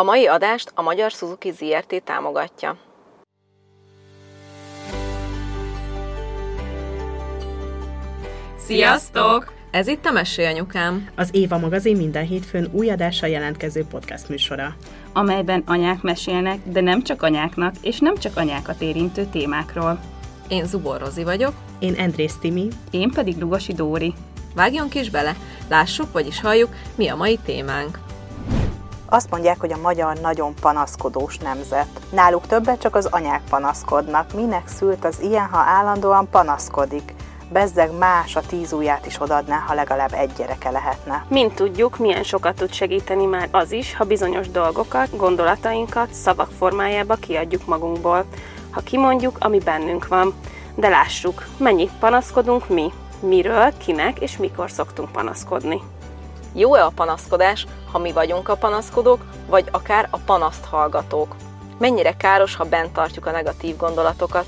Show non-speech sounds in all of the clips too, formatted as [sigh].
A mai adást a Magyar Suzuki ZRT támogatja. Sziasztok! Ez itt a Mesélyanyukám. Az Éva magazin minden hétfőn új adással jelentkező podcast műsora. amelyben anyák mesélnek, de nem csak anyáknak, és nem csak anyákat érintő témákról. Én Zubor Rozi vagyok. Én Andrész Timi, Én pedig Lugosi Dóri. Vágjunk is bele, lássuk, vagyis halljuk, mi a mai témánk. Azt mondják, hogy a magyar nagyon panaszkodós nemzet. Náluk többet csak az anyák panaszkodnak. Minek szült az ilyen, ha állandóan panaszkodik? Bezzeg más a tíz ujját is odadná, ha legalább egy gyereke lehetne. Mint tudjuk, milyen sokat tud segíteni már az is, ha bizonyos dolgokat, gondolatainkat szavak formájába kiadjuk magunkból. Ha kimondjuk, ami bennünk van. De lássuk, mennyit panaszkodunk mi, miről, kinek és mikor szoktunk panaszkodni. Jó-e a panaszkodás, ha mi vagyunk a panaszkodók, vagy akár a panaszt hallgatók? Mennyire káros, ha bent tartjuk a negatív gondolatokat?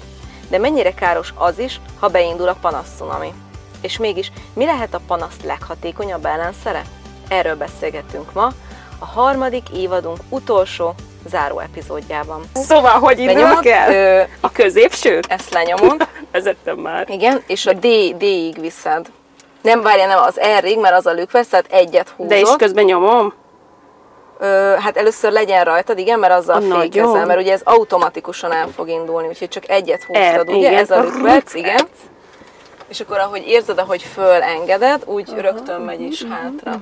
De mennyire káros az is, ha beindul a panaszszunami? És mégis, mi lehet a panaszt leghatékonyabb ellenszere? Erről beszélgetünk ma, a harmadik évadunk utolsó záró epizódjában. Szóval, hogy indulok el? Ö, A középsőt? ezt lenyomod, [laughs] Vezettem már. igen, és a D, D-ig viszed. Nem várja, nem az R-ig, mert az a lükvesz, tehát egyet húzod. De is közben nyomom? Ö, hát először legyen rajtad, igen, mert azzal fékezel, mert ugye ez automatikusan el fog indulni, úgyhogy csak egyet húztad, ugye? igen. Ez a lükvec, igen. És akkor ahogy érzed, ahogy fölengeded, úgy rögtön megy is hátra.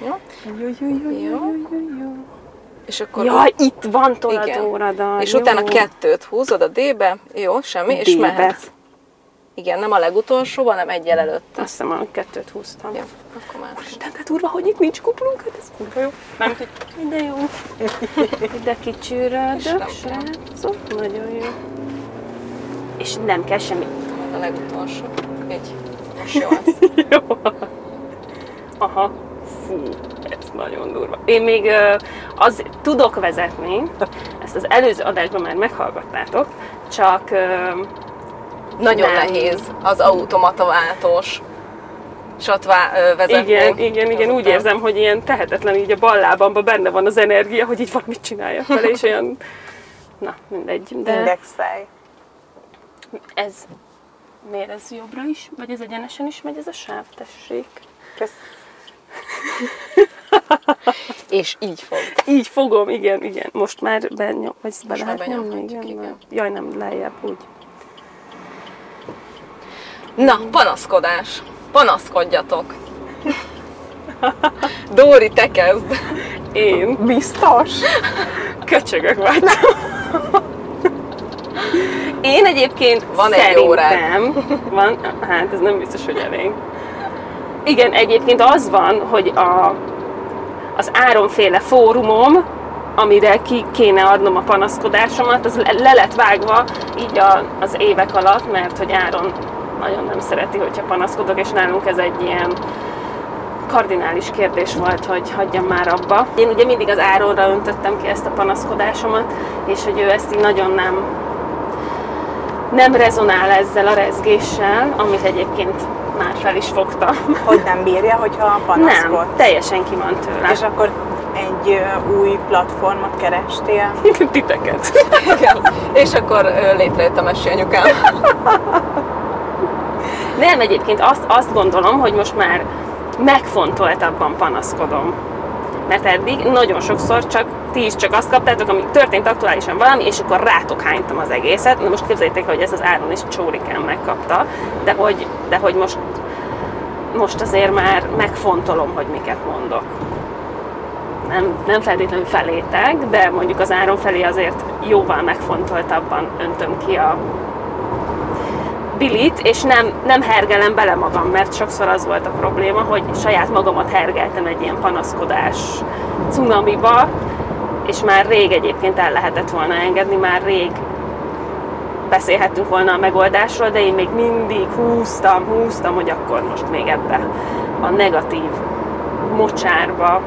Jó? Jó. És akkor Jaj, itt van tolad Igen. órada. és jó. utána kettőt húzod a D-be, jó, semmi, és D-be. mehetsz. Igen, nem a legutolsó, hanem egyel előtt. Azt hiszem, a kettőt húztam. Jó, akkor már. De, de durva, hogy itt nincs kuplunk, hát ez kurva jó. Nem, hogy de jó. [laughs] De kicsűrödök, srácok, nagyon jó. És nem kell semmi. A legutolsó. Így. Most jó [laughs] az. Jó. Aha. Fú, ez nagyon durva. Én még az tudok vezetni, ezt az előző adásban már meghallgattátok, csak Nagyon Nem. nehéz az automata váltós ö, vezetni. igen, igen, igen, úgy érzem, hogy ilyen tehetetlen így a bal lábamban benne van az energia, hogy így valamit csináljak vele, és olyan, na mindegy, de Indexelj. ez, miért ez jobbra is, vagy ez egyenesen is megy ez a sáv, tessék? Kösz. [laughs] És így fog. Így fogom, igen, igen. Most már benyom, vagy be Most már lehet nyomni, benyomhatjuk, igen. igen. Jaj, nem, lejjebb, úgy. Na, panaszkodás. Panaszkodjatok. Dóri, te kezd. Én Biztos? köcsögök vagyok. Én egyébként Van egy órád. van, hát ez nem biztos, hogy elég. Igen, egyébként az van, hogy a, az Áronféle fórumom, amire ki kéne adnom a panaszkodásomat, az le, le lett vágva így a, az évek alatt, mert hogy Áron nagyon nem szereti, hogyha panaszkodok, és nálunk ez egy ilyen kardinális kérdés volt, hogy hagyjam már abba. Én ugye mindig az Áronra öntöttem ki ezt a panaszkodásomat, és hogy ő ezt így nagyon nem nem rezonál ezzel a rezgéssel, amit egyébként már fel is fogtam. Hogy nem bírja, hogyha panaszkod? Nem, teljesen ki van tőle. És akkor egy új platformot kerestél? titeket. Igen. [laughs] És akkor létrejött a mesélyanyukám. [laughs] Nem, egyébként azt, azt gondolom, hogy most már megfontoltabban panaszkodom. Mert eddig nagyon sokszor csak ti is csak azt kaptátok, ami történt aktuálisan valami, és akkor rátok hánytam az egészet. Na most képzeljétek, el, hogy ez az Áron is csórikán megkapta, de hogy, de hogy most, most azért már megfontolom, hogy miket mondok. Nem, nem feltétlenül felétek, de mondjuk az Áron felé azért jóval megfontoltabban öntöm ki a bilit, és nem, nem hergelem bele magam, mert sokszor az volt a probléma, hogy saját magamat hergeltem egy ilyen panaszkodás cunamiba, és már rég egyébként el lehetett volna engedni, már rég beszélhettünk volna a megoldásról, de én még mindig húztam, húztam, hogy akkor most még ebbe a negatív mocsárba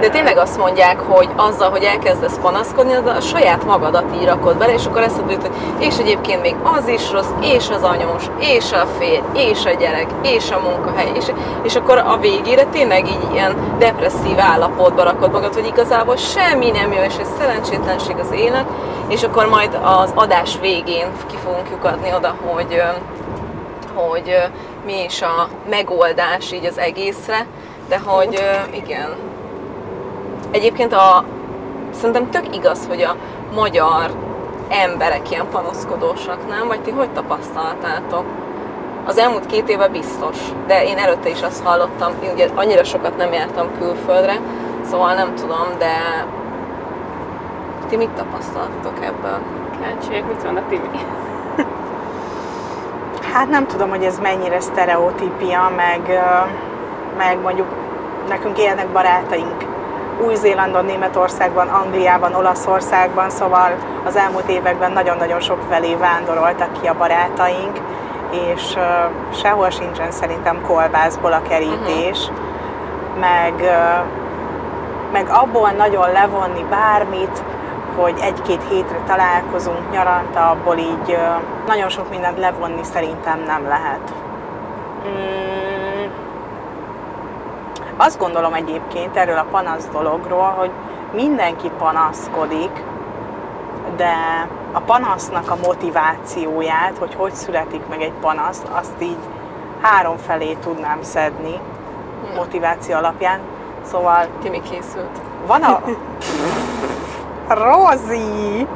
De tényleg azt mondják, hogy azzal, hogy elkezdesz panaszkodni, az a saját magadat így írakod bele, és akkor eszedbe jut, hogy és egyébként még az is rossz, és az anyós, és a férj, és a gyerek, és a munkahely, és, és akkor a végére tényleg így ilyen depresszív állapotba rakod magad, hogy igazából semmi nem jó, és ez szerencsétlenség az élet, és akkor majd az adás végén ki fogunk lyukadni oda, hogy, hogy mi is a megoldás így az egészre, de hogy igen, Egyébként a, szerintem tök igaz, hogy a magyar emberek ilyen panaszkodósak, nem? Vagy ti hogy tapasztaltátok? Az elmúlt két éve biztos, de én előtte is azt hallottam, én ugye annyira sokat nem jártam külföldre, szóval nem tudom, de ti mit tapasztaltatok ebből? Kíváncsiak, mit van a Timi? Hát nem tudom, hogy ez mennyire sztereotípia, meg, meg mondjuk nekünk élnek barátaink új-Zélandon, Németországban, Angliában, Olaszországban, szóval az elmúlt években nagyon-nagyon sok felé vándoroltak ki a barátaink, és ö, sehol sincsen szerintem kolbászból a kerítés, uh-huh. meg, ö, meg abból nagyon levonni bármit, hogy egy-két hétre találkozunk nyaranta, abból így ö, nagyon sok mindent levonni szerintem nem lehet. Mm. Azt gondolom egyébként erről a panasz dologról, hogy mindenki panaszkodik, de a panasznak a motivációját, hogy hogy születik meg egy panasz, azt így három felé tudnám szedni motiváció alapján. Szóval Timi készült. van a... [laughs] Rozi!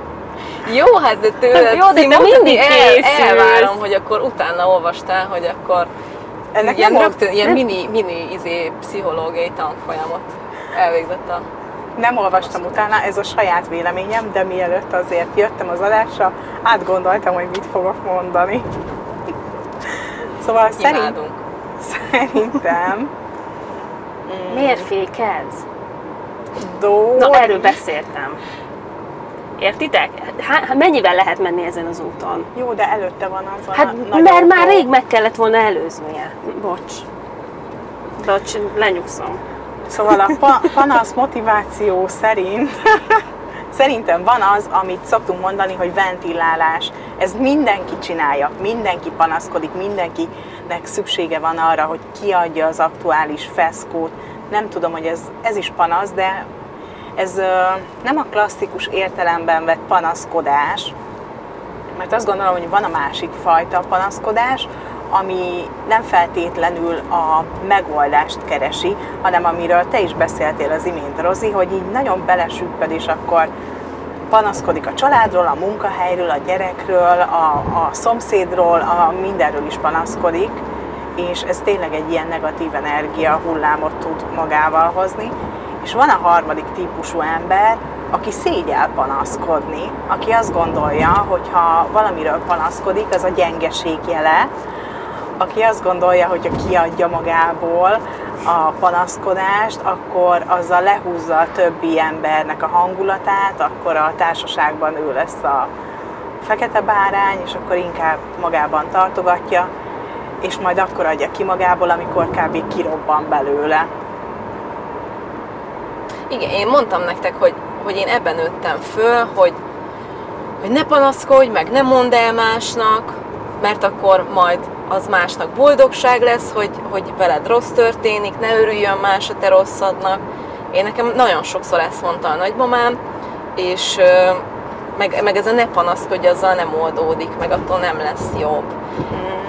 Jó, hát de tőled Jó, de te mindig el, készülsz. Elvárom, hogy akkor utána olvastál, hogy akkor Ennek ilyen nem rögtön, ilyen nem- mini, mini izé, pszichológiai tanfolyamot elvégzett a Nem olvastam utána, ez a saját véleményem, de mielőtt azért jöttem az adásra, átgondoltam, hogy mit fogok mondani. Szóval szerint, szerintem Miért fékezz? Dó... Na, erről beszéltem. Értitek? Hát mennyivel lehet menni ezen az úton? Jó, de előtte van az a Hát, na- mert már rég meg kellett volna előznie. Bocs. Bocs, lenyugszom. Szóval a pa- panasz motiváció szerint [laughs] szerintem van az, amit szoktunk mondani, hogy ventilálás. Ez mindenki csinálja, mindenki panaszkodik, mindenkinek szüksége van arra, hogy kiadja az aktuális feszkót. Nem tudom, hogy ez, ez is panasz, de ez nem a klasszikus értelemben vett panaszkodás, mert azt gondolom, hogy van a másik fajta panaszkodás, ami nem feltétlenül a megoldást keresi, hanem amiről te is beszéltél az imént, Rozi, hogy így nagyon belesüpped, és akkor panaszkodik a családról, a munkahelyről, a gyerekről, a, a szomszédról, a mindenről is panaszkodik, és ez tényleg egy ilyen negatív energia hullámot tud magával hozni. És van a harmadik típusú ember, aki szégyel panaszkodni, aki azt gondolja, hogy ha valamiről panaszkodik, az a gyengeség jele, aki azt gondolja, hogy ha kiadja magából a panaszkodást, akkor azzal lehúzza a többi embernek a hangulatát, akkor a társaságban ő lesz a fekete bárány, és akkor inkább magában tartogatja, és majd akkor adja ki magából, amikor kb. kirobban belőle. Igen, én mondtam nektek, hogy, hogy én ebben nőttem föl, hogy, hogy ne panaszkodj, meg ne mondd el másnak, mert akkor majd az másnak boldogság lesz, hogy, hogy veled rossz történik, ne örüljön más a te rosszadnak. Én nekem nagyon sokszor ezt mondta a nagymamám, és meg, meg ez a ne panaszkodj, azzal nem oldódik, meg attól nem lesz jobb.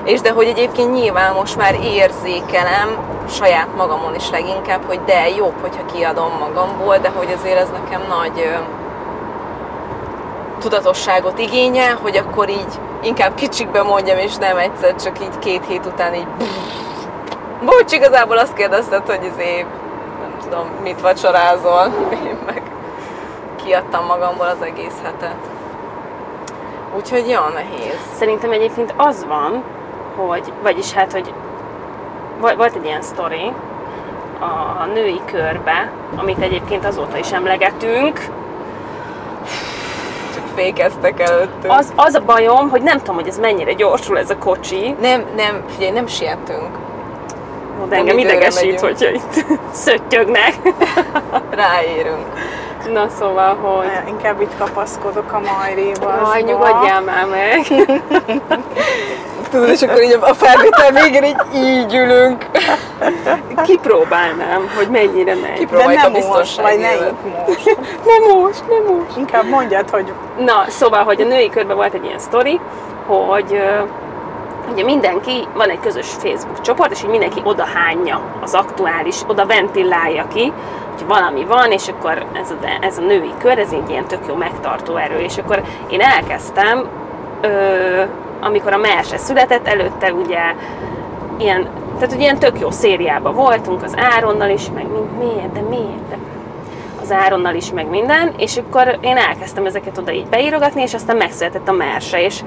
És de hogy egyébként nyilván most már érzékelem saját magamon is leginkább, hogy de jobb, hogyha kiadom magamból, de hogy azért ez nekem nagy tudatosságot igényel, hogy akkor így inkább kicsikbe mondjam, és nem egyszer, csak így két hét után így Bocs, igazából azt kérdezted, hogy izé, nem tudom, mit vacsorázol, [laughs] én meg kiadtam magamból az egész hetet. Úgyhogy ja, nehéz. Szerintem egyébként az van, hogy, vagyis hát, hogy vo- volt egy ilyen sztori a női körbe, amit egyébként azóta is emlegetünk. Csak fékeztek előttünk. Az, az a bajom, hogy nem tudom, hogy ez mennyire gyorsul ez a kocsi. Nem, nem, figyelj, nem sietünk. De engem idegesít, megyünk. hogyha itt [laughs] szöttyögnek. Ráérünk. Na szóval, hogy... Inkább itt kapaszkodok a majréba. Aj, nyugodjál már meg! [laughs] Tudod, és akkor így a felvétel végén így, így ülünk. Kipróbálnám, hogy mennyire megy. De Próbáljuk a most, biztonsági vagy ne most. [laughs] Nem most, nem most. Inkább mondjad, hogy Na, szóval, hogy a női körben volt egy ilyen sztori, hogy ugye mindenki, van egy közös Facebook csoport, és így mindenki oda hányja az aktuális, oda ventilálja ki, hogy valami van, és akkor ez a, ez a női kör, ez egy ilyen tök jó megtartó erő, és akkor én elkezdtem, ö, amikor a Merse született, előtte ugye ilyen, tehát ugye ilyen tök jó szériában voltunk az Áronnal is, meg mi, miért, de miért, de az Áronnal is, meg minden, és akkor én elkezdtem ezeket oda így beírogatni, és aztán megszületett a Merse, és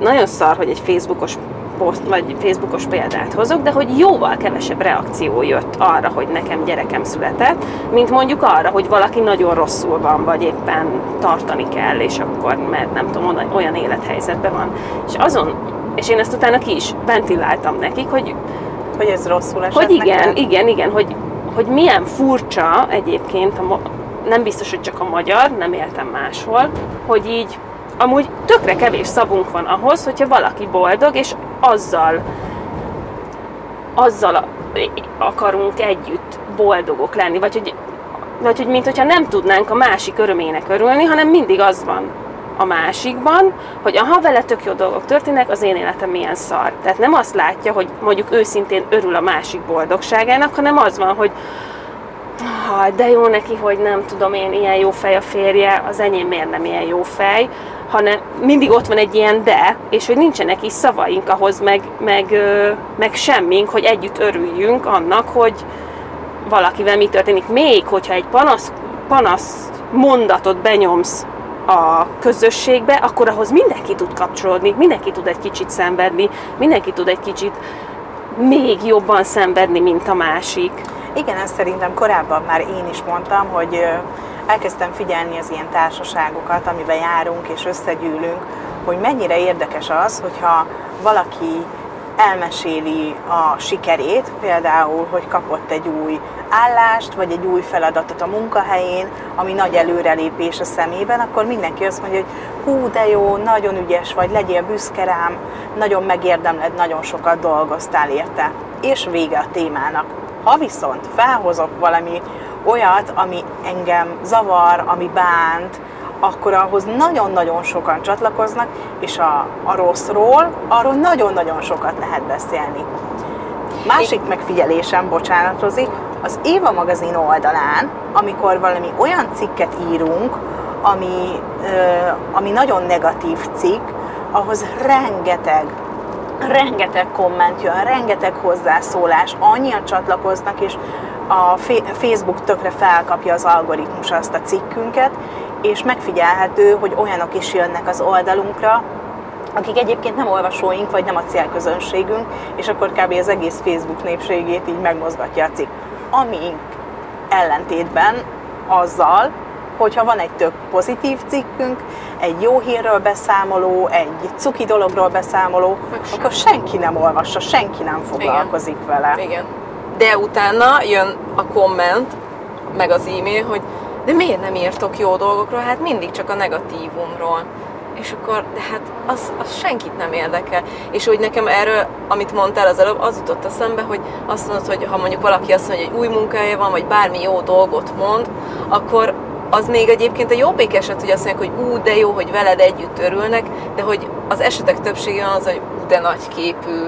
nagyon szar, hogy egy Facebookos poszt, vagy Facebookos példát hozok, de hogy jóval kevesebb reakció jött arra, hogy nekem gyerekem született, mint mondjuk arra, hogy valaki nagyon rosszul van, vagy éppen tartani kell, és akkor, mert nem tudom, olyan- élethelyzetben van. És azon, és én ezt utána ki is ventiláltam nekik, hogy hogy ez rosszul esett hogy igen, neked? igen, igen, hogy, hogy milyen furcsa egyébként, a, nem biztos, hogy csak a magyar, nem éltem máshol, hogy így amúgy tökre kevés szavunk van ahhoz, hogyha valaki boldog, és azzal azzal akarunk együtt boldogok lenni, vagy hogy, vagy hogy mint hogyha nem tudnánk a másik örömének örülni, hanem mindig az van a másikban, hogy ha vele tök jó dolgok történnek, az én életem milyen szar. Tehát nem azt látja, hogy mondjuk őszintén örül a másik boldogságának, hanem az van, hogy ha, de jó neki, hogy nem tudom én, ilyen jó fej a férje, az enyém miért nem ilyen jó fej, hanem mindig ott van egy ilyen de, és hogy nincsenek is szavaink ahhoz, meg, meg, meg semmink, hogy együtt örüljünk annak, hogy valakivel mi történik. Még hogyha egy panasz, panasz mondatot benyomsz a közösségbe, akkor ahhoz mindenki tud kapcsolódni, mindenki tud egy kicsit szenvedni, mindenki tud egy kicsit még jobban szenvedni, mint a másik. Igen, ezt szerintem korábban már én is mondtam, hogy elkezdtem figyelni az ilyen társaságokat, amiben járunk és összegyűlünk, hogy mennyire érdekes az, hogyha valaki elmeséli a sikerét, például, hogy kapott egy új állást, vagy egy új feladatot a munkahelyén, ami nagy előrelépés a szemében, akkor mindenki azt mondja, hogy hú, de jó, nagyon ügyes vagy, legyél büszke rám, nagyon megérdemled, nagyon sokat dolgoztál érte. És vége a témának. Ha viszont felhozok valami olyat, ami engem zavar, ami bánt, akkor ahhoz nagyon-nagyon sokan csatlakoznak, és a, a rosszról, arról nagyon-nagyon sokat lehet beszélni. Másik megfigyelésem, bocsánat Rozi, az Éva magazin oldalán, amikor valami olyan cikket írunk, ami, ö, ami nagyon negatív cikk, ahhoz rengeteg, rengeteg komment jön, rengeteg hozzászólás, annyian csatlakoznak, és a Facebook tökre felkapja az algoritmus azt a cikkünket, és megfigyelhető, hogy olyanok is jönnek az oldalunkra, akik egyébként nem olvasóink, vagy nem a célközönségünk, és akkor kb. az egész Facebook népségét így megmozgatja a cikk. Amink ellentétben azzal, hogyha van egy tök pozitív cikkünk, egy jó hírről beszámoló, egy cuki dologról beszámoló, akkor senki nem olvassa, senki nem foglalkozik vele. Igen. De utána jön a komment, meg az e-mail, hogy de miért nem írtok jó dolgokról? Hát mindig csak a negatívumról. És akkor, de hát az, az senkit nem érdekel. És úgy nekem erről, amit mondtál az előbb, az jutott eszembe, hogy azt mondod, hogy ha mondjuk valaki azt mondja, hogy új munkája van, vagy bármi jó dolgot mond, akkor az még egyébként a jobbik eset, hogy azt mondják, hogy ú, de jó, hogy veled együtt örülnek, de hogy az esetek többsége az, hogy ú, de nagy képű,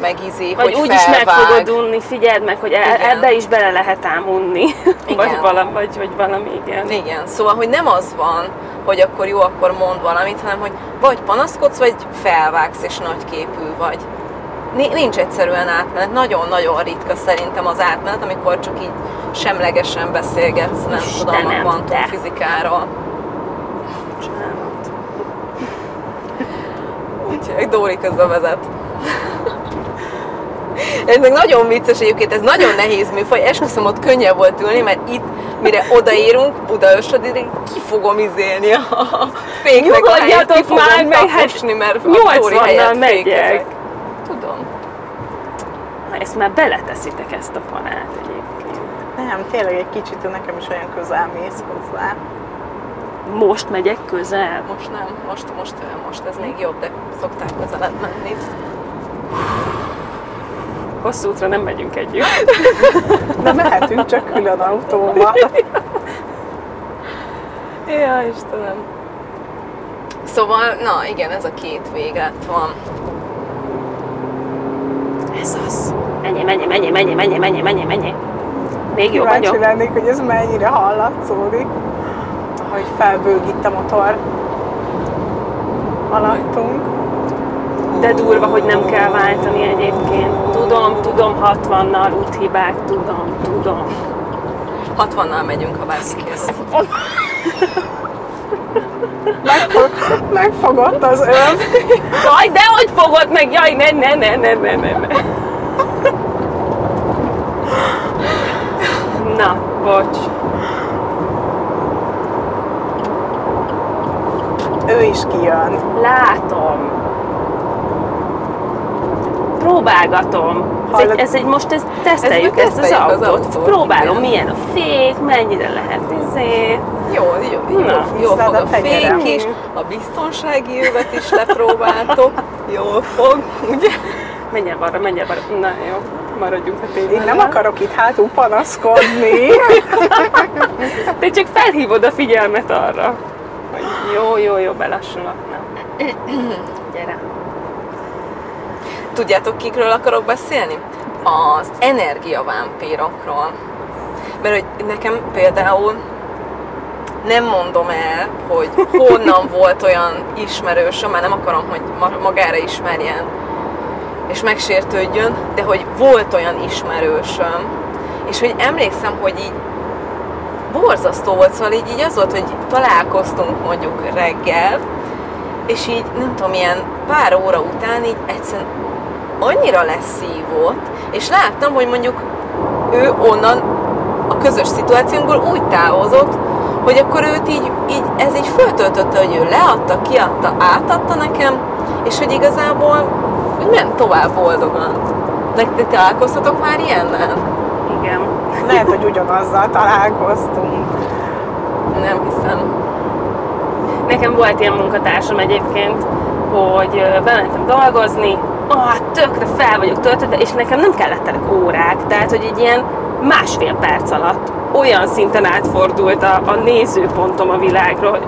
meg izé, Vagy hogy úgy is meg felvág. fogod unni, figyeld meg, hogy e- Igen. ebbe is bele lehet ám unni. Igen. vagy, valami, vagy, vagy valami, igen. Igen, szóval, hogy nem az van, hogy akkor jó, akkor mond valamit, hanem hogy vagy panaszkodsz, vagy felvágsz, és nagyképű vagy. Ni- Nincs egyszerűen átmenet, nagyon-nagyon ritka szerintem az átmenet, amikor csak így semlegesen beszélgetsz, nem tudom, a Istenem, kvantumfizikáról. Úgyhogy Dóri közben vezet. Ez meg nagyon vicces egyébként, ez nagyon nehéz műfaj, esküszöm, ott könnyebb volt ülni, mert itt, mire odaérunk, Budaörsödire, ki fogom izélni a [laughs] féknek a helyét, ki már, meg hát taposni, mert a Dóri 80-nal helyett megyek. Tudom. Na ezt már beleteszitek ezt a panát egyébként. Nem, tényleg egy kicsit nekem is olyan közel mész hozzá. Most megyek közel. Most nem, most, most, most ez még jobb, de szokták közelebb menni. Hosszú útra nem megyünk együtt. [laughs] De mehetünk csak külön autóval. [laughs] Ja, Istenem. Szóval, na igen, ez a két véget van. Ez az. Menj, menj, menj, menj, menj, menj, menj, menj. Még jó vagyok. lennék, hogy ez mennyire hallatszódik, ahogy felbőgít a motor alattunk. De durva, hogy nem kell váltani egyébként. Tudom, tudom, 60-nal úthibák, tudom, tudom. 60-nal megyünk, ha bárki kész. [laughs] Megfog, megfogott az öv. Jaj, de hogy fogod meg? Jaj, ne, ne, ne, ne, ne, ne, ne. Na, bocs. Ő is kijön. Látom. Próbálgatom. Ez egy, ez egy, most ezt teszteljük Ezt ezt, az teszteljük az autót. autót, Próbálom, igen. milyen a fék, mennyire lehet izé. Jó, jó, jó, Na, jó fog a a fék is, a biztonsági övet is lepróbáltok. Jól fog, ugye? Menj el arra, menj el arra. Na jó, maradjunk a Én témánál. nem akarok itt hátul panaszkodni. Te csak felhívod a figyelmet arra, hogy jó, jó, jó, belassulok. Gyere. Tudjátok, kikről akarok beszélni? Az energiavámpírokról. Mert hogy nekem például nem mondom el, hogy honnan [laughs] volt olyan ismerősöm, már nem akarom, hogy ma- magára ismerjen és megsértődjön, de hogy volt olyan ismerősöm, és hogy emlékszem, hogy így borzasztó volt, szóval így, így az volt, hogy találkoztunk mondjuk reggel, és így nem tudom, ilyen pár óra után így egyszerűen annyira leszívott, és láttam, hogy mondjuk ő onnan a közös szituációnkból úgy távozott, hogy akkor őt így, így ez így föltöltötte, hogy ő leadta, kiadta, átadta nekem, és hogy igazából hogy ment tovább boldogan. Nektek találkoztatok már ilyennel? Igen. Lehet, hogy ugyanazzal találkoztunk. Nem hiszem. Nekem volt ilyen munkatársam egyébként, hogy bementem dolgozni, ah, tökre fel vagyok töltődve, és nekem nem kellettek órák, tehát hogy egy ilyen másfél perc alatt olyan szinten átfordult a, a nézőpontom a világról, hogy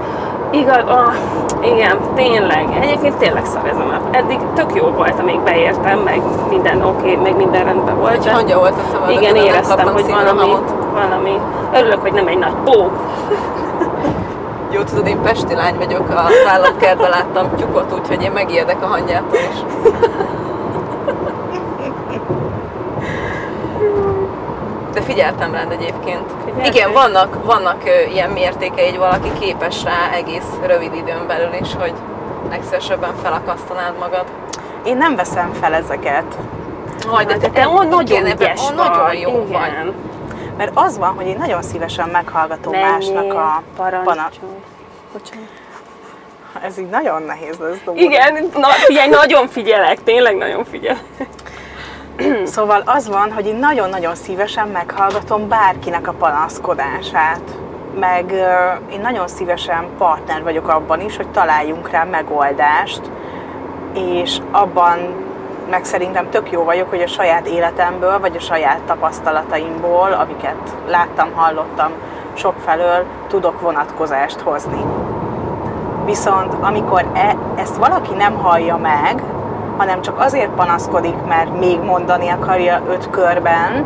igaz, ah, igen, tényleg, egyébként tényleg szar ez a nap. Eddig tök jó volt, amíg beértem, meg minden oké, okay, meg minden rendben volt. De- hangja volt a szavad, igen, éreztem, hogy valami, valami. Örülök, hogy nem egy nagy pó. Jó, tudod, én pesti lány vagyok, a állatkertben láttam tyukot, úgyhogy én megijedek a hangjától is. De figyeltem rád egyébként. Figyeltél? Igen, vannak, vannak ilyen mértékei, hogy valaki képes rá egész rövid időn belül is, hogy legszívesebben felakasztanád magad. Én nem veszem fel ezeket. Majd, De te olyan nagyon igen, ebben ügyes vagy. nagyon jó vagy. Mert az van, hogy én nagyon szívesen meghallgatom másnak a pana... parancsolj. Bocsánat. Ez így nagyon nehéz lesz, Dóra. Igen, na, figyelj, nagyon figyelek, tényleg nagyon figyelek. [clears throat] Szóval az van, hogy én nagyon-nagyon szívesen meghallgatom bárkinek a panaszkodását. Meg én nagyon szívesen partner vagyok abban is, hogy találjunk rá megoldást, és abban meg szerintem tök jó vagyok, hogy a saját életemből, vagy a saját tapasztalataimból, amiket láttam, hallottam sokfelől, tudok vonatkozást hozni. Viszont amikor e, ezt valaki nem hallja meg, hanem csak azért panaszkodik, mert még mondani akarja öt körben,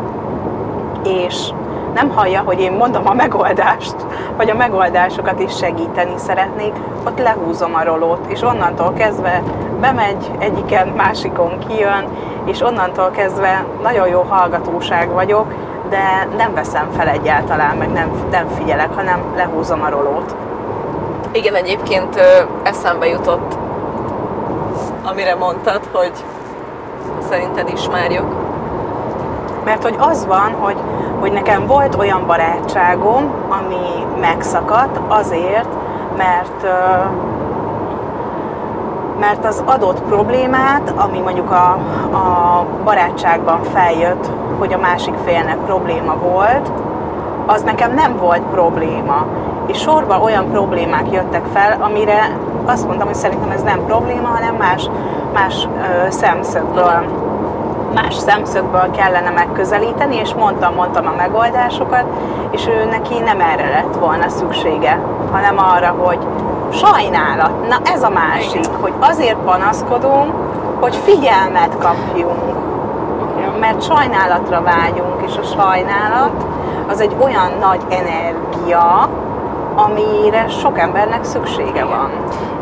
és nem hallja, hogy én mondom a megoldást, vagy a megoldásokat is segíteni szeretnék, ott lehúzom a rolót, és onnantól kezdve bemegy, egyiken, másikon kijön, és onnantól kezdve nagyon jó hallgatóság vagyok, de nem veszem fel egyáltalán, meg nem, nem figyelek, hanem lehúzom a rolót. Igen, egyébként eszembe jutott, amire mondtad, hogy szerinted ismerjük. Mert hogy az van, hogy, hogy nekem volt olyan barátságom, ami megszakadt azért, mert mert az adott problémát, ami mondjuk a, a barátságban feljött, hogy a másik félnek probléma volt, az nekem nem volt probléma. És sorban olyan problémák jöttek fel, amire azt mondtam, hogy szerintem ez nem probléma, hanem más, más ö, szemszögből más szemszögből kellene megközelíteni, és mondtam, mondtam a megoldásokat, és ő neki nem erre lett volna szüksége, hanem arra, hogy sajnálat, na ez a másik, hogy azért panaszkodunk, hogy figyelmet kapjunk, mert sajnálatra vágyunk, és a sajnálat az egy olyan nagy energia, amire sok embernek szüksége van.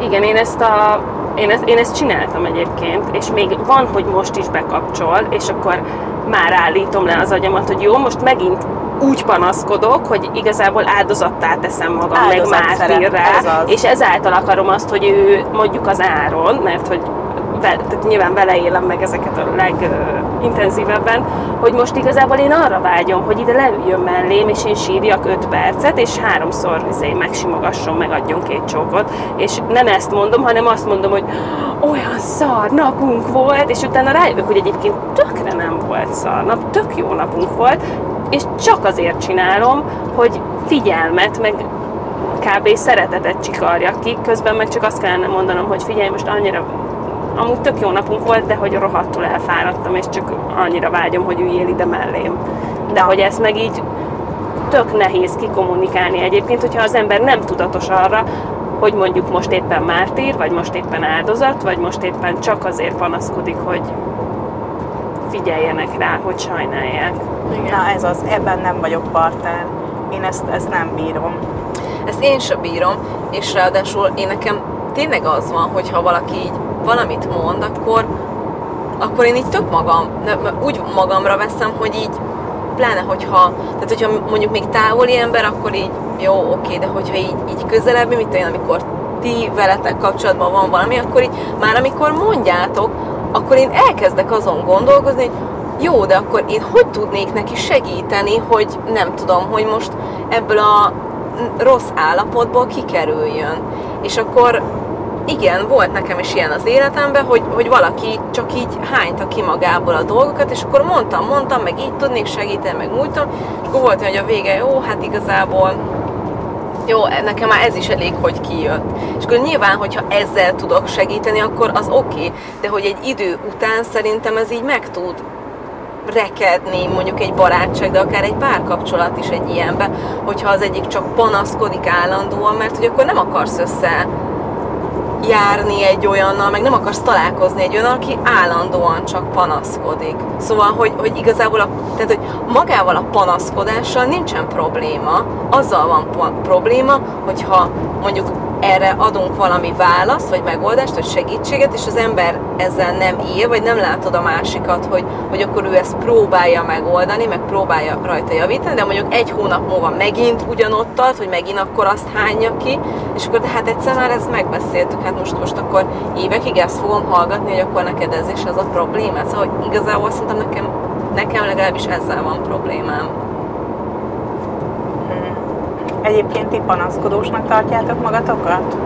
Igen, én ezt a én ezt, én ezt csináltam egyébként, és még van, hogy most is bekapcsol, és akkor már állítom le az agyamat, hogy jó, most megint úgy panaszkodok, hogy igazából áldozattá teszem magam, Áldozat meg mártírrá, ez és ezáltal akarom azt, hogy ő mondjuk az áron, mert hogy tehát nyilván vele élem meg ezeket a legintenzívebben, hogy most igazából én arra vágyom, hogy ide leüljön mellém, és én sírjak 5 percet, és háromszor izé, megsimogasson, megadjon két csókot, és nem ezt mondom, hanem azt mondom, hogy olyan szar napunk volt, és utána rájövök, hogy egyébként tökre nem volt szar nap, tök jó napunk volt, és csak azért csinálom, hogy figyelmet, meg kb. szeretetet csikarjak ki, közben meg csak azt kellene mondanom, hogy figyelj, most annyira amúgy tök jó napunk volt, de hogy rohadtul elfáradtam, és csak annyira vágyom, hogy üljél ide mellém. De hogy ezt meg így tök nehéz kikommunikálni egyébként, hogyha az ember nem tudatos arra, hogy mondjuk most éppen mártír, vagy most éppen áldozat, vagy most éppen csak azért panaszkodik, hogy figyeljenek rá, hogy sajnálják. Na ez az, ebben nem vagyok partner. Én ezt, ezt nem bírom. Ezt én sem bírom, és ráadásul én nekem tényleg az van, hogy ha valaki így valamit mond, akkor, akkor én így tök magam, úgy magamra veszem, hogy így pláne, hogyha, tehát hogyha mondjuk még távoli ember, akkor így jó, oké, de hogyha így, így közelebb, tudom én, amikor ti veletek kapcsolatban van valami, akkor így már amikor mondjátok, akkor én elkezdek azon gondolkozni, hogy jó, de akkor én hogy tudnék neki segíteni, hogy nem tudom, hogy most ebből a rossz állapotból kikerüljön. És akkor igen, volt nekem is ilyen az életemben, hogy, hogy valaki csak így hányta ki magából a dolgokat, és akkor mondtam, mondtam, meg így tudnék segíteni, meg úgy tudom, és akkor volt, hogy a vége, jó, hát igazából jó, nekem már ez is elég, hogy kijött. És akkor nyilván, hogyha ezzel tudok segíteni, akkor az oké, okay, de hogy egy idő után szerintem ez így meg tud rekedni mondjuk egy barátság, de akár egy párkapcsolat is egy ilyenbe, hogyha az egyik csak panaszkodik állandóan, mert hogy akkor nem akarsz össze járni egy olyannal, meg nem akarsz találkozni egy olyannal, aki állandóan csak panaszkodik. Szóval, hogy, hogy igazából a, tehát, hogy magával a panaszkodással nincsen probléma, azzal van probléma, hogyha mondjuk erre adunk valami választ, vagy megoldást, vagy segítséget, és az ember ezzel nem él, vagy nem látod a másikat, hogy, hogy akkor ő ezt próbálja megoldani, meg próbálja rajta javítani, de mondjuk egy hónap múlva megint ugyanott tart, hogy megint akkor azt hányja ki, és akkor de hát egyszer már ezt megbeszéltük, hát most, most akkor évekig ezt fogom hallgatni, hogy akkor neked ez is az a probléma. Szóval igazából szerintem nekem, nekem legalábbis ezzel van problémám. Egyébként ti panaszkodósnak tartjátok magatokat?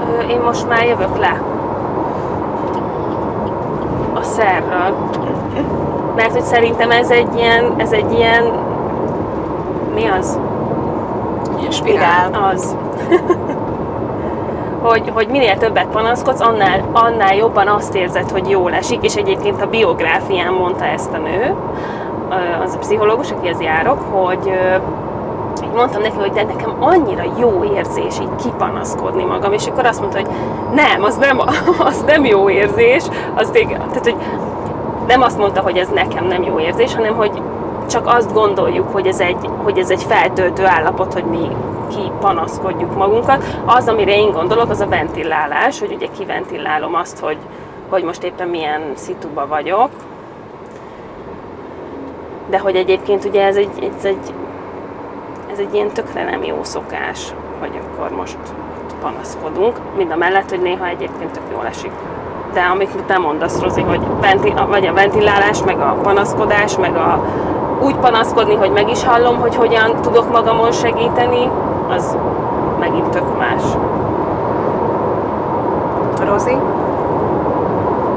Ö, Én most már jövök le a szerről. Mert hogy szerintem ez egy ilyen, ez egy ilyen, mi az? Ilyen Spirál. Az. [laughs] hogy, hogy minél többet panaszkodsz, annál, annál jobban azt érzed, hogy jól esik, és egyébként a biográfián mondta ezt a nő, az a pszichológus, akihez járok, hogy így mondtam neki, hogy de nekem annyira jó érzés így kipanaszkodni magam, és akkor azt mondta, hogy nem, az nem, [laughs] az nem jó érzés, az tég, tehát, hogy nem azt mondta, hogy ez nekem nem jó érzés, hanem hogy csak azt gondoljuk, hogy ez egy, hogy ez egy feltöltő állapot, hogy mi kipanaszkodjuk magunkat. Az, amire én gondolok, az a ventilálás, hogy ugye kiventilálom azt, hogy, hogy most éppen milyen szituba vagyok. De hogy egyébként ugye ez egy, ez egy, ez egy ilyen tökre nem jó szokás, hogy akkor most panaszkodunk, mind a mellett, hogy néha egyébként tök jól esik. De amit te mondasz, Rozi, hogy venti, vagy a ventilálás, meg a panaszkodás, meg a úgy panaszkodni, hogy meg is hallom, hogy hogyan tudok magamon segíteni, az megint tök más. Rozi?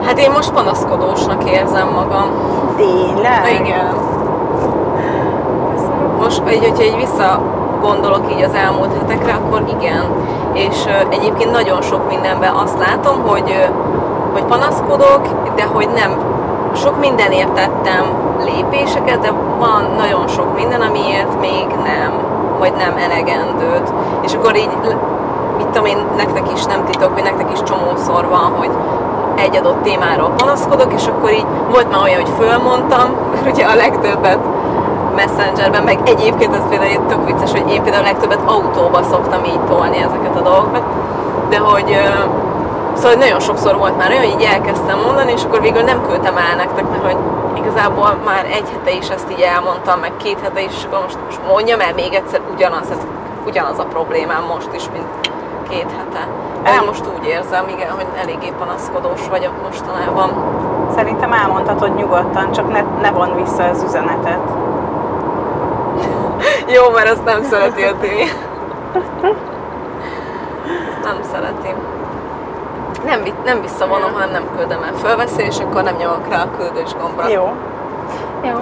Hát én most panaszkodósnak érzem magam. Tényleg? Igen. Most, így, hogyha így vissza gondolok így az elmúlt hetekre, akkor igen. És egyébként nagyon sok mindenben azt látom, hogy, hogy panaszkodok, de hogy nem sok mindenért tettem lépéseket, de van nagyon sok minden, amiért még nem, vagy nem elegendőt. És akkor így, mit tudom én, nektek is nem titok, hogy nektek is csomószor van, hogy egy adott témáról panaszkodok, és akkor így volt már olyan, hogy fölmondtam, [laughs] mert ugye a legtöbbet Messengerben, meg egyébként ez például tök vicces, hogy én például a legtöbbet autóba szoktam így tolni ezeket a dolgokat, de hogy szóval nagyon sokszor volt már olyan, hogy így elkezdtem mondani, és akkor végül nem küldtem el nektek, mert hogy igazából már egy hete is ezt így elmondtam, meg két hete is, és akkor most, most mondjam el még egyszer ugyanaz, ez ugyanaz a problémám most is, mint két hete. Én most úgy érzem, igen, hogy eléggé panaszkodós vagyok mostanában. Szerintem elmondhatod nyugodtan, csak ne, ne von vissza az üzenetet. Jó, mert azt nem szereti a Timi. Ezt nem szereti. Nem, nem visszavonom, hanem nem küldem el. Fölveszi, és akkor nem nyomok rá a küldős gombra. Jó. Jó.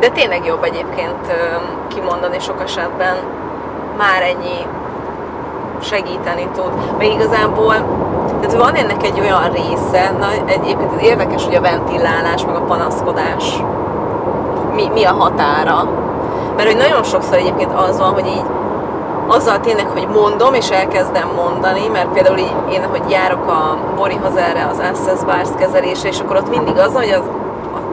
De tényleg jobb egyébként kimondani sok esetben. Már ennyi segíteni tud. Meg igazából, tehát van ennek egy olyan része, na egyébként ez érdekes, hogy a ventillálás, meg a panaszkodás mi, mi a határa. Mert hogy nagyon sokszor egyébként az van, hogy így azzal tényleg, hogy mondom, és elkezdem mondani, mert például így én, hogy járok a Borihoz erre az Access Bars kezelésre, és akkor ott mindig az, hogy az,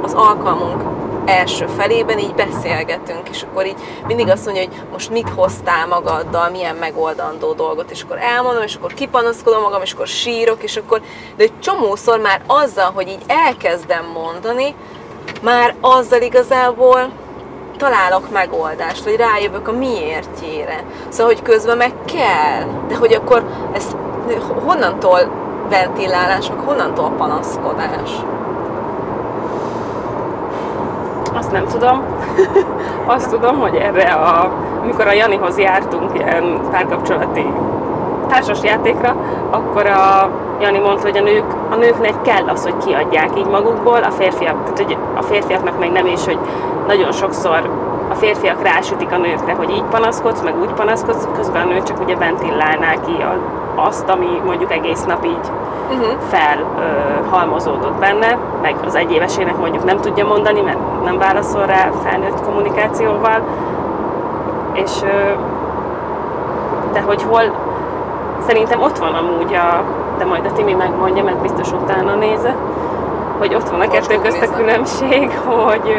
az alkalmunk első felében így beszélgetünk, és akkor így mindig azt mondja, hogy most mit hoztál magaddal, milyen megoldandó dolgot, és akkor elmondom, és akkor kipanaszkodom magam, és akkor sírok, és akkor, de egy csomószor már azzal, hogy így elkezdem mondani, már azzal igazából találok megoldást, vagy rájövök a miértjére. Szóval, hogy közben meg kell, de hogy akkor ez honnantól ventilálás, meg honnantól panaszkodás? Azt nem tudom. [laughs] Azt tudom, hogy erre a, amikor a Janihoz jártunk ilyen párkapcsolati társas játékra, akkor a Jani mondta, hogy a, nők, a nőknek kell az, hogy kiadják így magukból, a férfiak, tehát hogy a férfiaknak meg nem is, hogy nagyon sokszor a férfiak rásütik a nőkre, hogy így panaszkodsz, meg úgy panaszkodsz, közben a nő csak ugye ventillálná ki azt, ami mondjuk egész nap így Uh-huh. felhalmozódott benne, meg az egyévesének mondjuk nem tudja mondani, mert nem válaszol rá felnőtt kommunikációval, és ö, de hogy hol, szerintem ott van amúgy a, de majd a Timi megmondja, mert biztos utána néze, hogy ott van a kettő közt a különbség, [laughs] hogy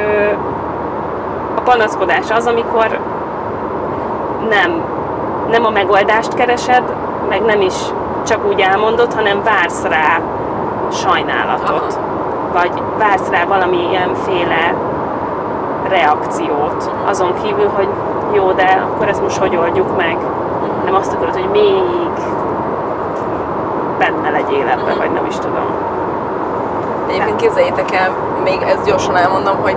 a panaszkodás az, amikor nem, nem a megoldást keresed, meg nem is csak úgy elmondod, hanem vársz rá sajnálatot. Vagy vársz rá valamilyenféle reakciót. Azon kívül, hogy jó, de akkor ezt most hogy oldjuk meg? Nem azt akarod, hogy még benne legyél ebbe, vagy nem is tudom. Egyébként képzeljétek el, még ezt gyorsan elmondom, hogy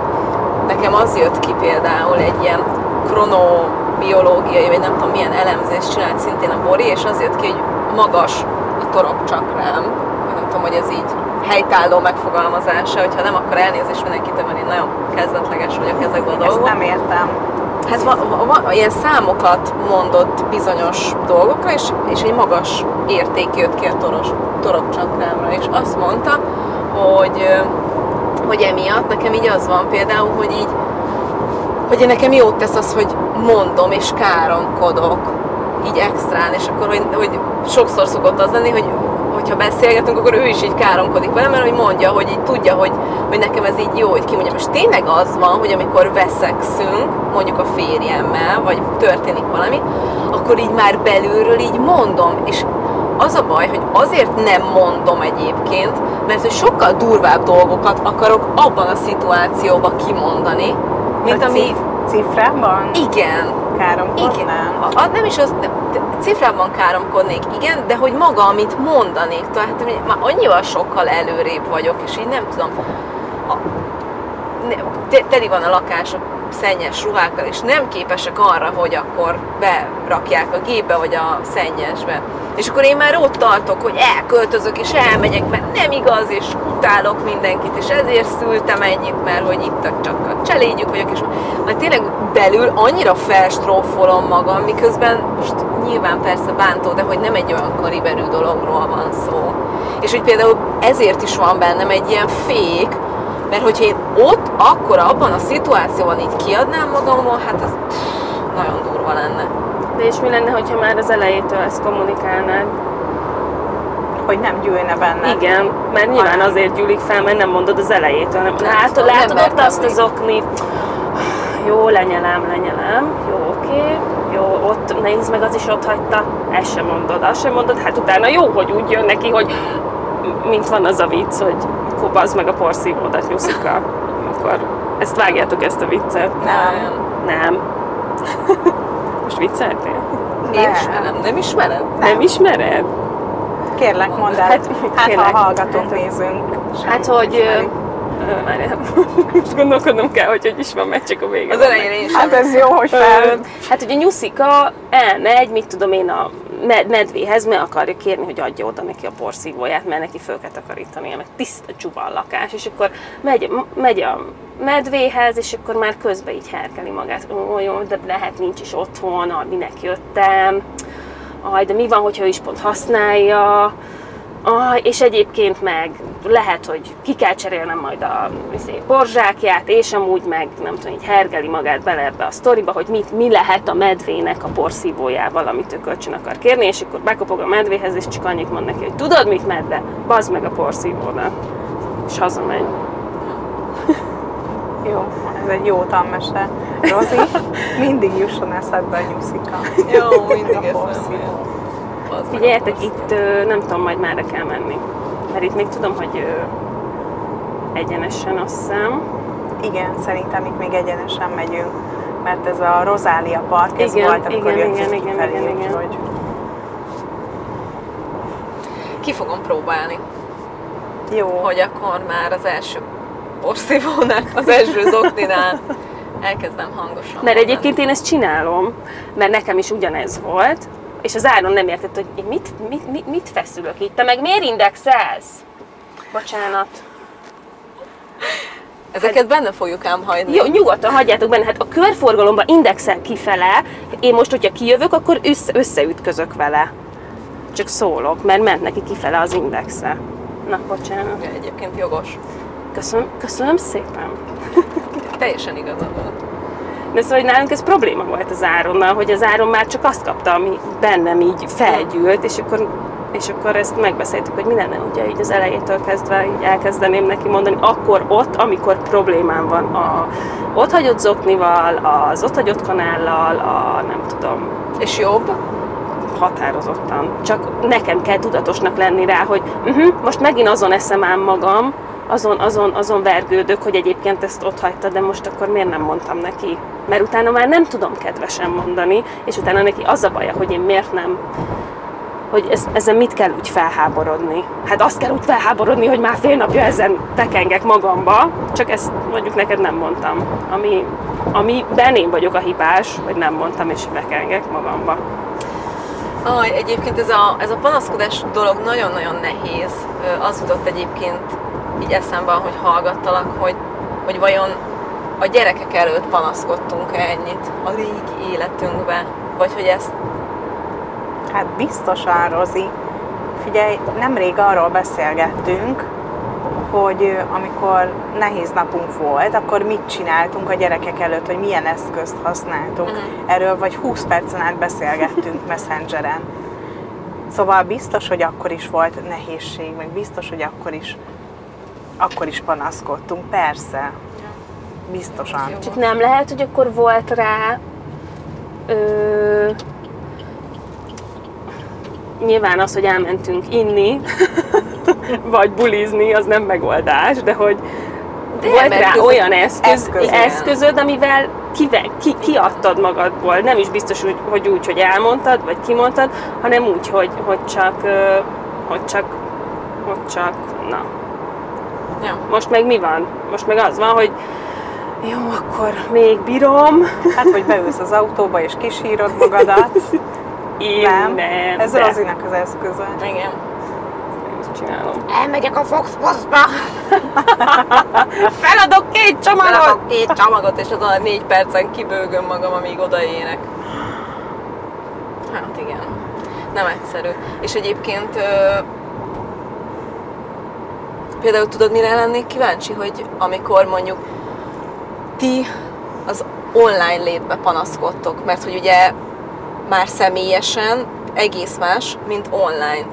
nekem az jött ki például egy ilyen kronobiológiai, vagy nem tudom milyen elemzést csinált szintén a Bori, és az jött ki, hogy magas a torokcsakrám. Nem tudom, hogy ez így helytálló megfogalmazása, hogyha nem, akkor elnézést mindenkitől, mert én nagyon kezdetleges vagyok ezekben a Ezt dolgokban. nem értem. Hát van, van, ilyen számokat mondott bizonyos dolgokra, és, és egy magas érték jött ki a torokcsakrámra, és azt mondta, hogy, hogy emiatt nekem így az van például, hogy így, hogy nekem jót tesz az, hogy mondom és káromkodok így extrán, és akkor, hogy, hogy sokszor szokott az lenni, hogy hogyha beszélgetünk, akkor ő is így káromkodik velem, mert hogy mondja, hogy így tudja, hogy, hogy nekem ez így jó, hogy kimondjam. És tényleg az van, hogy amikor veszekszünk, mondjuk a férjemmel, vagy történik valami, akkor így már belülről így mondom, és az a baj, hogy azért nem mondom egyébként, mert hogy sokkal durvább dolgokat akarok abban a szituációban kimondani, mint a ami... cif- cifrában Igen, káromkodnál? igen. A, a, nem is az, de, de cifrában káromkodnék, igen, de hogy maga, amit mondanék, tehát már annyival sokkal előrébb vagyok, és így nem tudom. A, ne, te- teli van a lakás a szennyes ruhákkal, és nem képesek arra, hogy akkor berakják a gépbe, vagy a szennyesbe. És akkor én már ott tartok, hogy elköltözök, és elmegyek, mert nem igaz, és utálok mindenkit, és ezért szültem ennyit, mert hogy itt csak a cselédjük vagyok, és majd tényleg belül annyira felstrófolom magam, miközben most nyilván persze bántó, de hogy nem egy olyan kaliberű dologról van szó. És hogy például ezért is van bennem egy ilyen fék, mert hogyha én ott, akkor abban a szituációban így kiadnám magamról, hát az pff, nagyon durva lenne. De és mi lenne, hogyha már az elejétől ezt kommunikálnád? Hogy nem gyűlne benne. Igen, mert nyilván azért gyűlik fel, mert nem mondod az elejétől. Nem, látod, nem látod ott azt az oknit. Jó, lenyelem, lenyelem. Jó, oké. Jó, ott nézd meg, az is ott hagyta. Ezt sem mondod, azt sem mondod. Hát utána jó, hogy úgy jön neki, hogy mint van az a vicc, hogy akkor bazd meg a porszívódat, Nyuszika. Akkor ezt vágjátok ezt a viccet. Nem. Nem. Most vicceltél? Én Nem. ismerem, nem ismerem? Nem ismered? Kérlek, mondd el. Hát, Hát, kérlek. ha hallgatók, nézünk. Hát, hogy... ö, Várjál, [laughs] most gondolkodnom kell, hogy hogy is van, mert csak a vége Az elején én sem. Hát ez jó, hogy fel... Hát ugye Nyuszika elmegy, mit tudom én, a med- medvéhez, meg akarja kérni, hogy adja oda neki a porszívóját, mert neki föl kell takarítania, meg tiszta csuba lakás, és akkor megy, megy a medvéhez, és akkor már közben így herkeli magát, ó, jó, de lehet nincs is otthon, minek jöttem, aj, de mi van, hogyha ő is pont használja, Ah, és egyébként meg lehet, hogy ki kell cserélnem majd a izé, porzsákját, és amúgy meg nem tudom, így hergeli magát bele ebbe a sztoriba, hogy mit, mi lehet a medvének a porszívójával, amit ő kölcsön akar kérni, és akkor bekopog a medvéhez, és csak annyit mond neki, hogy tudod mit, medve, bazd meg a porszívódat. És hazamegy. [laughs] Jó, ez egy jó tanmese. Rozi, mindig jusson eszedbe a nyuszika. Jó, mindig A eszembe. Az meg Figyeljetek, itt ö, nem tudom, majd merre kell menni. Mert itt még tudom, hogy ö, egyenesen azt hiszem. Igen, szerintem itt még egyenesen megyünk, mert ez a Rozália Park, ez Igen, volt, amikor igen, igen, igen, kifelé, igen, igen. úgyhogy Ki fogom próbálni, jó, hogy akkor már az első porszívónál, az első zokninál elkezdem hangosan Mert mondani. egyébként én ezt csinálom, mert nekem is ugyanez volt, és az Áron nem értett, hogy én mit, mit, mit, mit feszülök itt, te meg miért indexelsz? Bocsánat. Ezeket benne fogjuk ám hagyni. Jó, nyugodtan hagyjátok benne, hát a körforgalomban indexel kifele, én most, hogyha kijövök, akkor össze, összeütközök vele. Csak szólok, mert ment neki kifele az indexe. Na, bocsánat. Egyébként jogos. Köszönöm, köszönöm szépen. Teljesen igazad volt. De szóval hogy nálunk ez probléma volt az Áronnal, hogy az Áron már csak azt kapta, ami bennem így felgyűlt, és akkor, és akkor ezt megbeszéltük, hogy mi lenne, ugye így az elejétől kezdve így elkezdeném neki mondani, akkor ott, amikor problémám van a ott hagyott zoknival, az ott hagyott kanállal, a nem tudom, És jobb? határozottan. Csak nekem kell tudatosnak lenni rá, hogy uh-huh, most megint azon eszem ám magam, azon, azon, azon vergődök, hogy egyébként ezt ott hagyta, de most akkor miért nem mondtam neki? Mert utána már nem tudom kedvesen mondani, és utána neki az a baja, hogy én miért nem hogy ez, ezen mit kell úgy felháborodni. Hát azt kell úgy felháborodni, hogy már fél napja ezen tekengek magamba, csak ezt mondjuk neked nem mondtam. Ami, amiben én vagyok a hibás, hogy nem mondtam, és tekengek magamba. Aj, egyébként ez a, ez a panaszkodás dolog nagyon-nagyon nehéz. Az jutott egyébként így eszembe, hogy hallgattalak, hogy, hogy vajon a gyerekek előtt panaszkodtunk-e ennyit a régi életünkbe, vagy hogy ezt hát biztosan, Rozi. Figyelj, nemrég arról beszélgettünk, hogy amikor nehéz napunk volt, akkor mit csináltunk a gyerekek előtt, hogy milyen eszközt használtunk. Mhm. Erről vagy 20 percen át beszélgettünk [laughs] Messengeren. Szóval biztos, hogy akkor is volt nehézség, meg biztos, hogy akkor is, akkor is panaszkodtunk, persze. Biztosan. Csak nem lehet, hogy akkor volt rá ö, nyilván az, hogy elmentünk inni, [laughs] vagy bulizni, az nem megoldás, de hogy De volt rá között- olyan eszköz, eszköz, eszközöd, amivel kive, ki, kiadtad magadból. Nem is biztos, hogy, hogy úgy, hogy elmondtad, vagy kimondtad, hanem úgy, hogy, hogy csak, hogy csak, hogy csak, na, Ja. most meg mi van? Most meg az van, hogy Jó, akkor még bírom. Hát, hogy beülsz az autóba és kisírod magadat. Én nem. nem. Ez de Rozinak az eszköze. Igen. Ezt csinálom. Elmegyek a Foxboxba, Feladok két csomagot! feladok két csomagot, és azon a négy percen kibőgöm magam, amíg odaérek. Hát igen. Nem egyszerű. És egyébként például tudod, mire lennék kíváncsi, hogy amikor mondjuk ti az online létbe panaszkodtok, mert hogy ugye már személyesen egész más, mint online.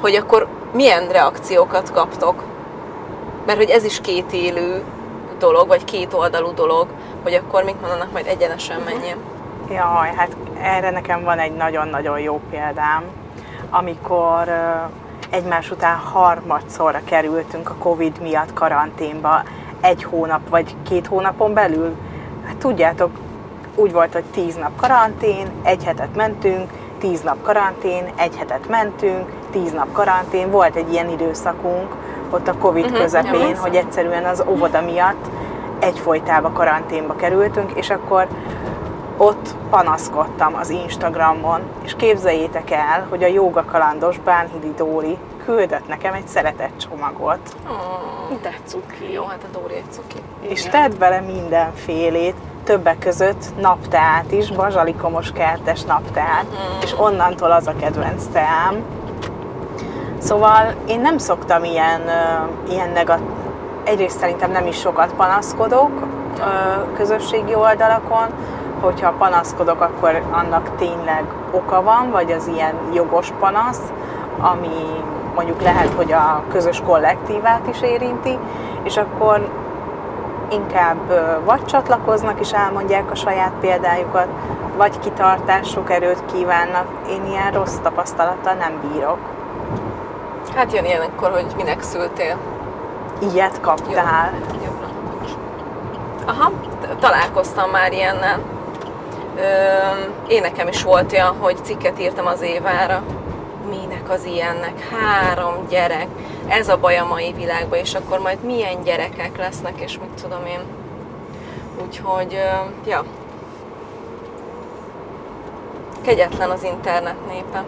Hogy akkor milyen reakciókat kaptok? Mert hogy ez is két élő dolog, vagy két oldalú dolog, hogy akkor mit mondanak, majd egyenesen menjen. Jaj, hát erre nekem van egy nagyon-nagyon jó példám, amikor egymás után harmadszorra kerültünk a Covid miatt karanténba, egy hónap vagy két hónapon belül. Hát tudjátok, úgy volt, hogy tíz nap karantén, egy hetet mentünk, tíz nap karantén, egy hetet mentünk, tíz nap karantén, volt egy ilyen időszakunk ott a Covid Mhm, közepén, hogy egyszerűen az óvoda miatt egyfolytába karanténba kerültünk, és akkor ott panaszkodtam az Instagramon, és képzeljétek el, hogy a joga kalandos Bánhidi Dóri küldött nekem egy szeretett csomagot, Oh, De cuki. jó, hát a Dóri egy cuki. és tett bele mindenfélét, többek között napteát is, bazsalikomos kertes napteát, és onnantól az a kedvenc teám. Szóval én nem szoktam ilyen, ilyen negat... Egyrészt szerintem nem is sokat panaszkodok közösségi oldalakon, hogyha panaszkodok, akkor annak tényleg oka van, vagy az ilyen jogos panasz, ami mondjuk lehet, hogy a közös kollektívát is érinti, és akkor inkább vagy csatlakoznak és elmondják a saját példájukat, vagy kitartás, sok erőt kívánnak. Én ilyen rossz tapasztalattal nem bírok. Hát jön ilyenkor, hogy minek szültél. Ilyet kaptál. Jobbra. Aha, találkoztam már ilyennel. Én nekem is volt olyan, hogy cikket írtam az évára. Minek az ilyennek? Három gyerek. Ez a baj a mai világban, és akkor majd milyen gyerekek lesznek, és mit tudom én. Úgyhogy, ja. Kegyetlen az internet népe.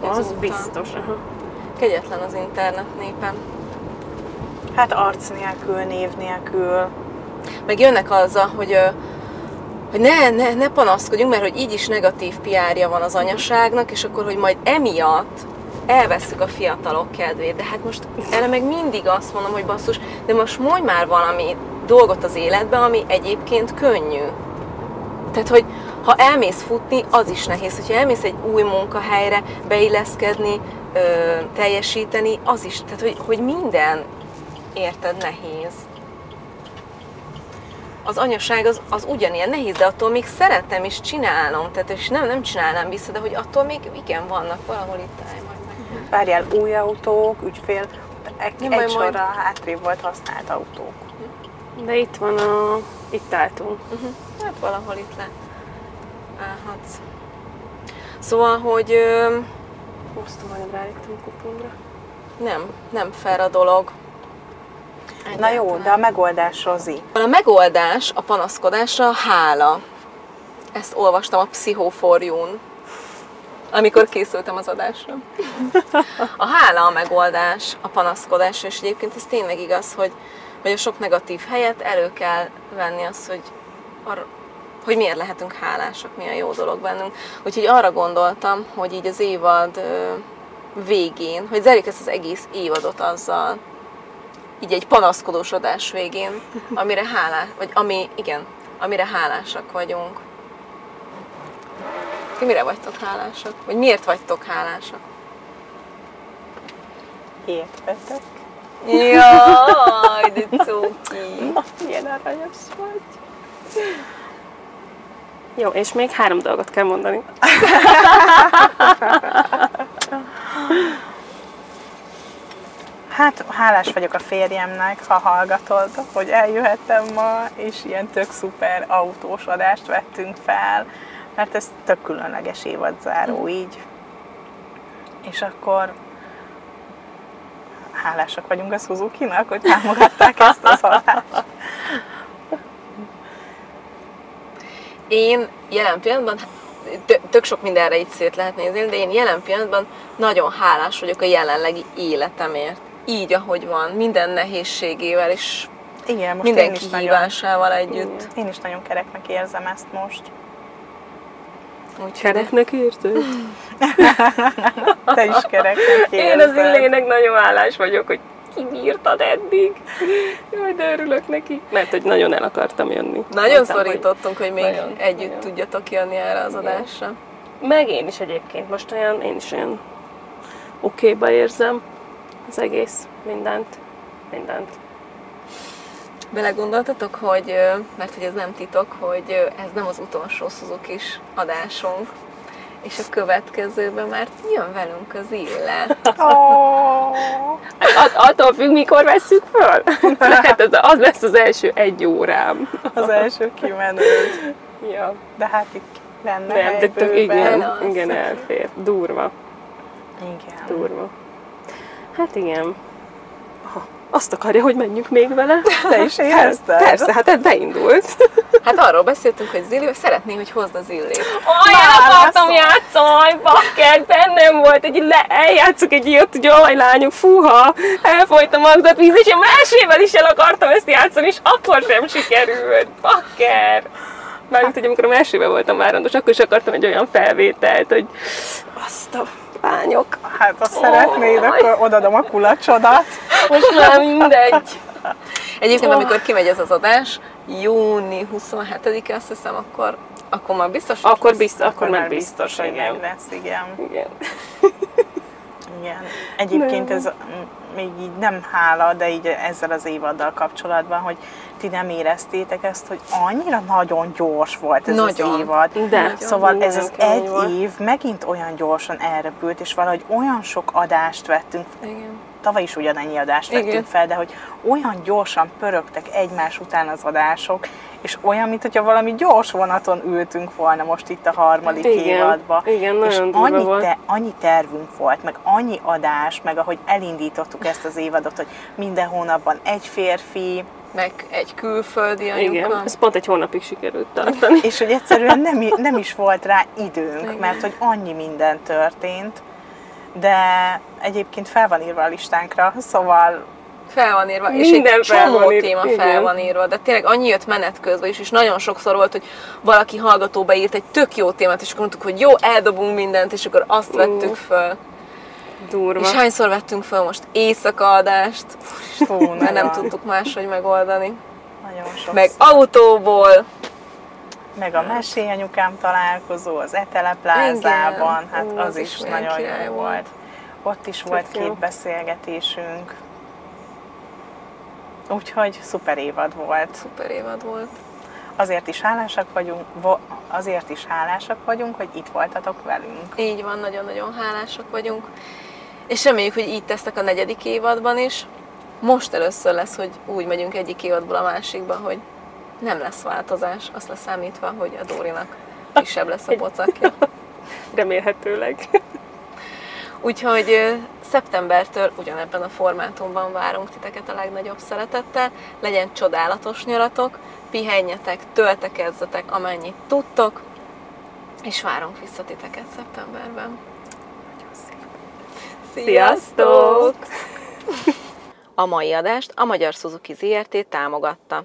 Az ezúttal. biztos. Aha. Kegyetlen az internet népe. Hát arc nélkül, név nélkül. meg jönnek azzal, hogy, hogy ne, ne, ne panaszkodjunk, mert hogy így is negatív PR-ja van az anyaságnak, és akkor, hogy majd emiatt elveszük a fiatalok kedvét. De hát most erre meg mindig azt mondom, hogy basszus, de most mondj már valami dolgot az életbe, ami egyébként könnyű. Tehát, hogy ha elmész futni, az is nehéz. Hogyha elmész egy új munkahelyre beilleszkedni, ö, teljesíteni, az is. Tehát, hogy, hogy minden érted nehéz az anyaság az, az ugyanilyen nehéz, de attól még szeretem és csinálom, tehát és nem, nem csinálnám vissza, de hogy attól még igen, vannak valahol itt állj majd meg. Várjál, új autók, ügyfél, egy, Nem egy majd. sorra hátrébb volt használt autók. De itt van a... Itt álltunk. Uh-huh. Hát valahol itt le állhatsz. Szóval, hogy ö, Hoztam majd rájöttem a kuponra. nem, nem fair a dolog. Na jó, de a megoldás, Rozi. A megoldás a panaszkodásra a hála. Ezt olvastam a Pszichoforjún, amikor készültem az adásra. A hála a megoldás a panaszkodásra, és egyébként ez tényleg igaz, hogy, hogy a sok negatív helyet elő kell venni azt, hogy, arra, hogy miért lehetünk hálásak, milyen jó dolog bennünk. Úgyhogy arra gondoltam, hogy így az évad végén, hogy zárjuk ezt az egész évadot azzal, így egy panaszkodós adás végén, amire hálás, vagy ami, igen, amire hálásak vagyunk. Ti mire vagytok hálásak? Vagy miért vagytok hálásak? Értvetek? Jaj, de [laughs] cuki! Milyen aranyos vagy. Jó, és még három dolgot kell mondani. [laughs] Hát hálás vagyok a férjemnek, ha hallgatod, hogy eljöhettem ma, és ilyen tök szuper autós adást vettünk fel, mert ez tök különleges évadzáró így. És akkor hálásak vagyunk a Suzuki-nak, hogy támogatták ezt az adást. Én jelen pillanatban, tö- tök sok mindenre így szét lehet nézni, de én jelen pillanatban nagyon hálás vagyok a jelenlegi életemért. Így, ahogy van, minden nehézségével és Igen, most minden én is, nagyon, kihívásával együtt. én is nagyon kereknek érzem ezt most. Úgyhogy Kereknek érted? [laughs] Te is kereknek Én érzed. az illének nagyon hálás vagyok, hogy kibírtad eddig. Jaj, de örülök neki. Mert hogy nagyon el akartam jönni. nagyon Mondtam, hogy- szorítottunk, hogy még nagyon, együtt nagyon. tudjatok jönni erre az adásra. Meg én is egyébként most olyan, én is olyan okéba érzem az egész, mindent, mindent. Belegondoltatok, hogy, mert hogy ez nem titok, hogy ez nem az utolsó suzuki adásunk, és a következőben már jön velünk az illet. Oh, At- attól függ, mikor vesszük föl. Lehet [laughs] ez az lesz az első egy órám. az első kimenő. Ja. De hát itt lenne Nem, de tök, bőven. igen, az. igen, elfér. Durva, Igen. durva. Hát igen. Ha, azt akarja, hogy menjünk még vele? Te is [laughs] érezted? Persze, hát ez beindult. [laughs] Hát arról beszéltünk, hogy Zilli szeretné, hogy hozd az illét. Olyan akartam játszani, bakker, bennem volt, egy le, eljátszok egy ilyet, hogy jaj, lányok, fúha, elfolyt a magzatvíz, és én másével is el akartam ezt játszani, és akkor sem sikerült, bakker. Mármint, hogy amikor a másével voltam várandos, akkor is akartam egy olyan felvételt, hogy azt a lányok, Hát, ha szeretnéd, Oj. akkor odadom a kulacsodat. most már mindegy. Egyébként, amikor kimegy ez az adás, júni 27-e azt hiszem, akkor, akkor már biztos, hogy Akkor lesz. biztos, akkor már biztos, hogy igen. meg lesz, igen. igen. igen. Egyébként jó. ez még így nem hála, de így ezzel az évaddal kapcsolatban, hogy ti nem éreztétek ezt, hogy annyira nagyon gyors volt ez Nagyon. az évad. De. Szóval Nagyon ez az egy volt. év megint olyan gyorsan elrepült, és valahogy olyan sok adást vettünk Igen. tavaly is ugyanennyi adást vettünk Igen. fel, de hogy olyan gyorsan pörögtek egymás után az adások, és olyan, mint hogyha valami gyors vonaton ültünk volna most itt a harmadik Igen, évadba. igen, és nagyon durva annyi, volt. te, annyi tervünk volt, meg annyi adás, meg ahogy elindítottuk ezt az évadot, hogy minden hónapban egy férfi, Meg egy külföldi anyuka. Igen, ez pont egy hónapig sikerült tartani. és hogy egyszerűen nem, nem is volt rá időnk, Igen. mert hogy annyi minden történt, de egyébként fel van írva a listánkra, szóval Fel van írva, és Minden egy fel csomó van téma igen. fel van írva, de tényleg annyi jött menet közben is, és nagyon sokszor volt, hogy valaki hallgatóba írt egy tök jó témát, és akkor mondtuk, hogy jó, eldobunk mindent, és akkor azt vettük föl. Durva. És hányszor vettünk föl most éjszaka adást, fú, mert nem tudtuk máshogy megoldani. Nagyon sok Meg autóból, meg a mesélyanyukám találkozó az Eteleplázában, hát Ú, az, az is is nagyon jó volt. volt. Ott is volt jó. két beszélgetésünk. Úgyhogy szuper évad volt. szuper évad volt. Azért is hálásak vagyunk, azért is hálásak vagyunk, hogy itt voltatok velünk. Így van, nagyon-nagyon hálásak vagyunk. És reméljük, hogy így tesznek a negyedik évadban is. Most először lesz, hogy úgy megyünk egyik évadból a másikba, hogy nem lesz változás, azt leszámítva, hogy a Dórinak kisebb lesz a pocakja. [laughs] Remélhetőleg. Úgyhogy szeptembertől ugyanebben a formátumban várunk titeket a legnagyobb szeretettel. Legyen csodálatos nyaratok, pihenjetek, töltekezzetek, amennyit tudtok, és várunk vissza titeket szeptemberben. Sziasztok! A mai adást a Magyar Suzuki ZRT támogatta.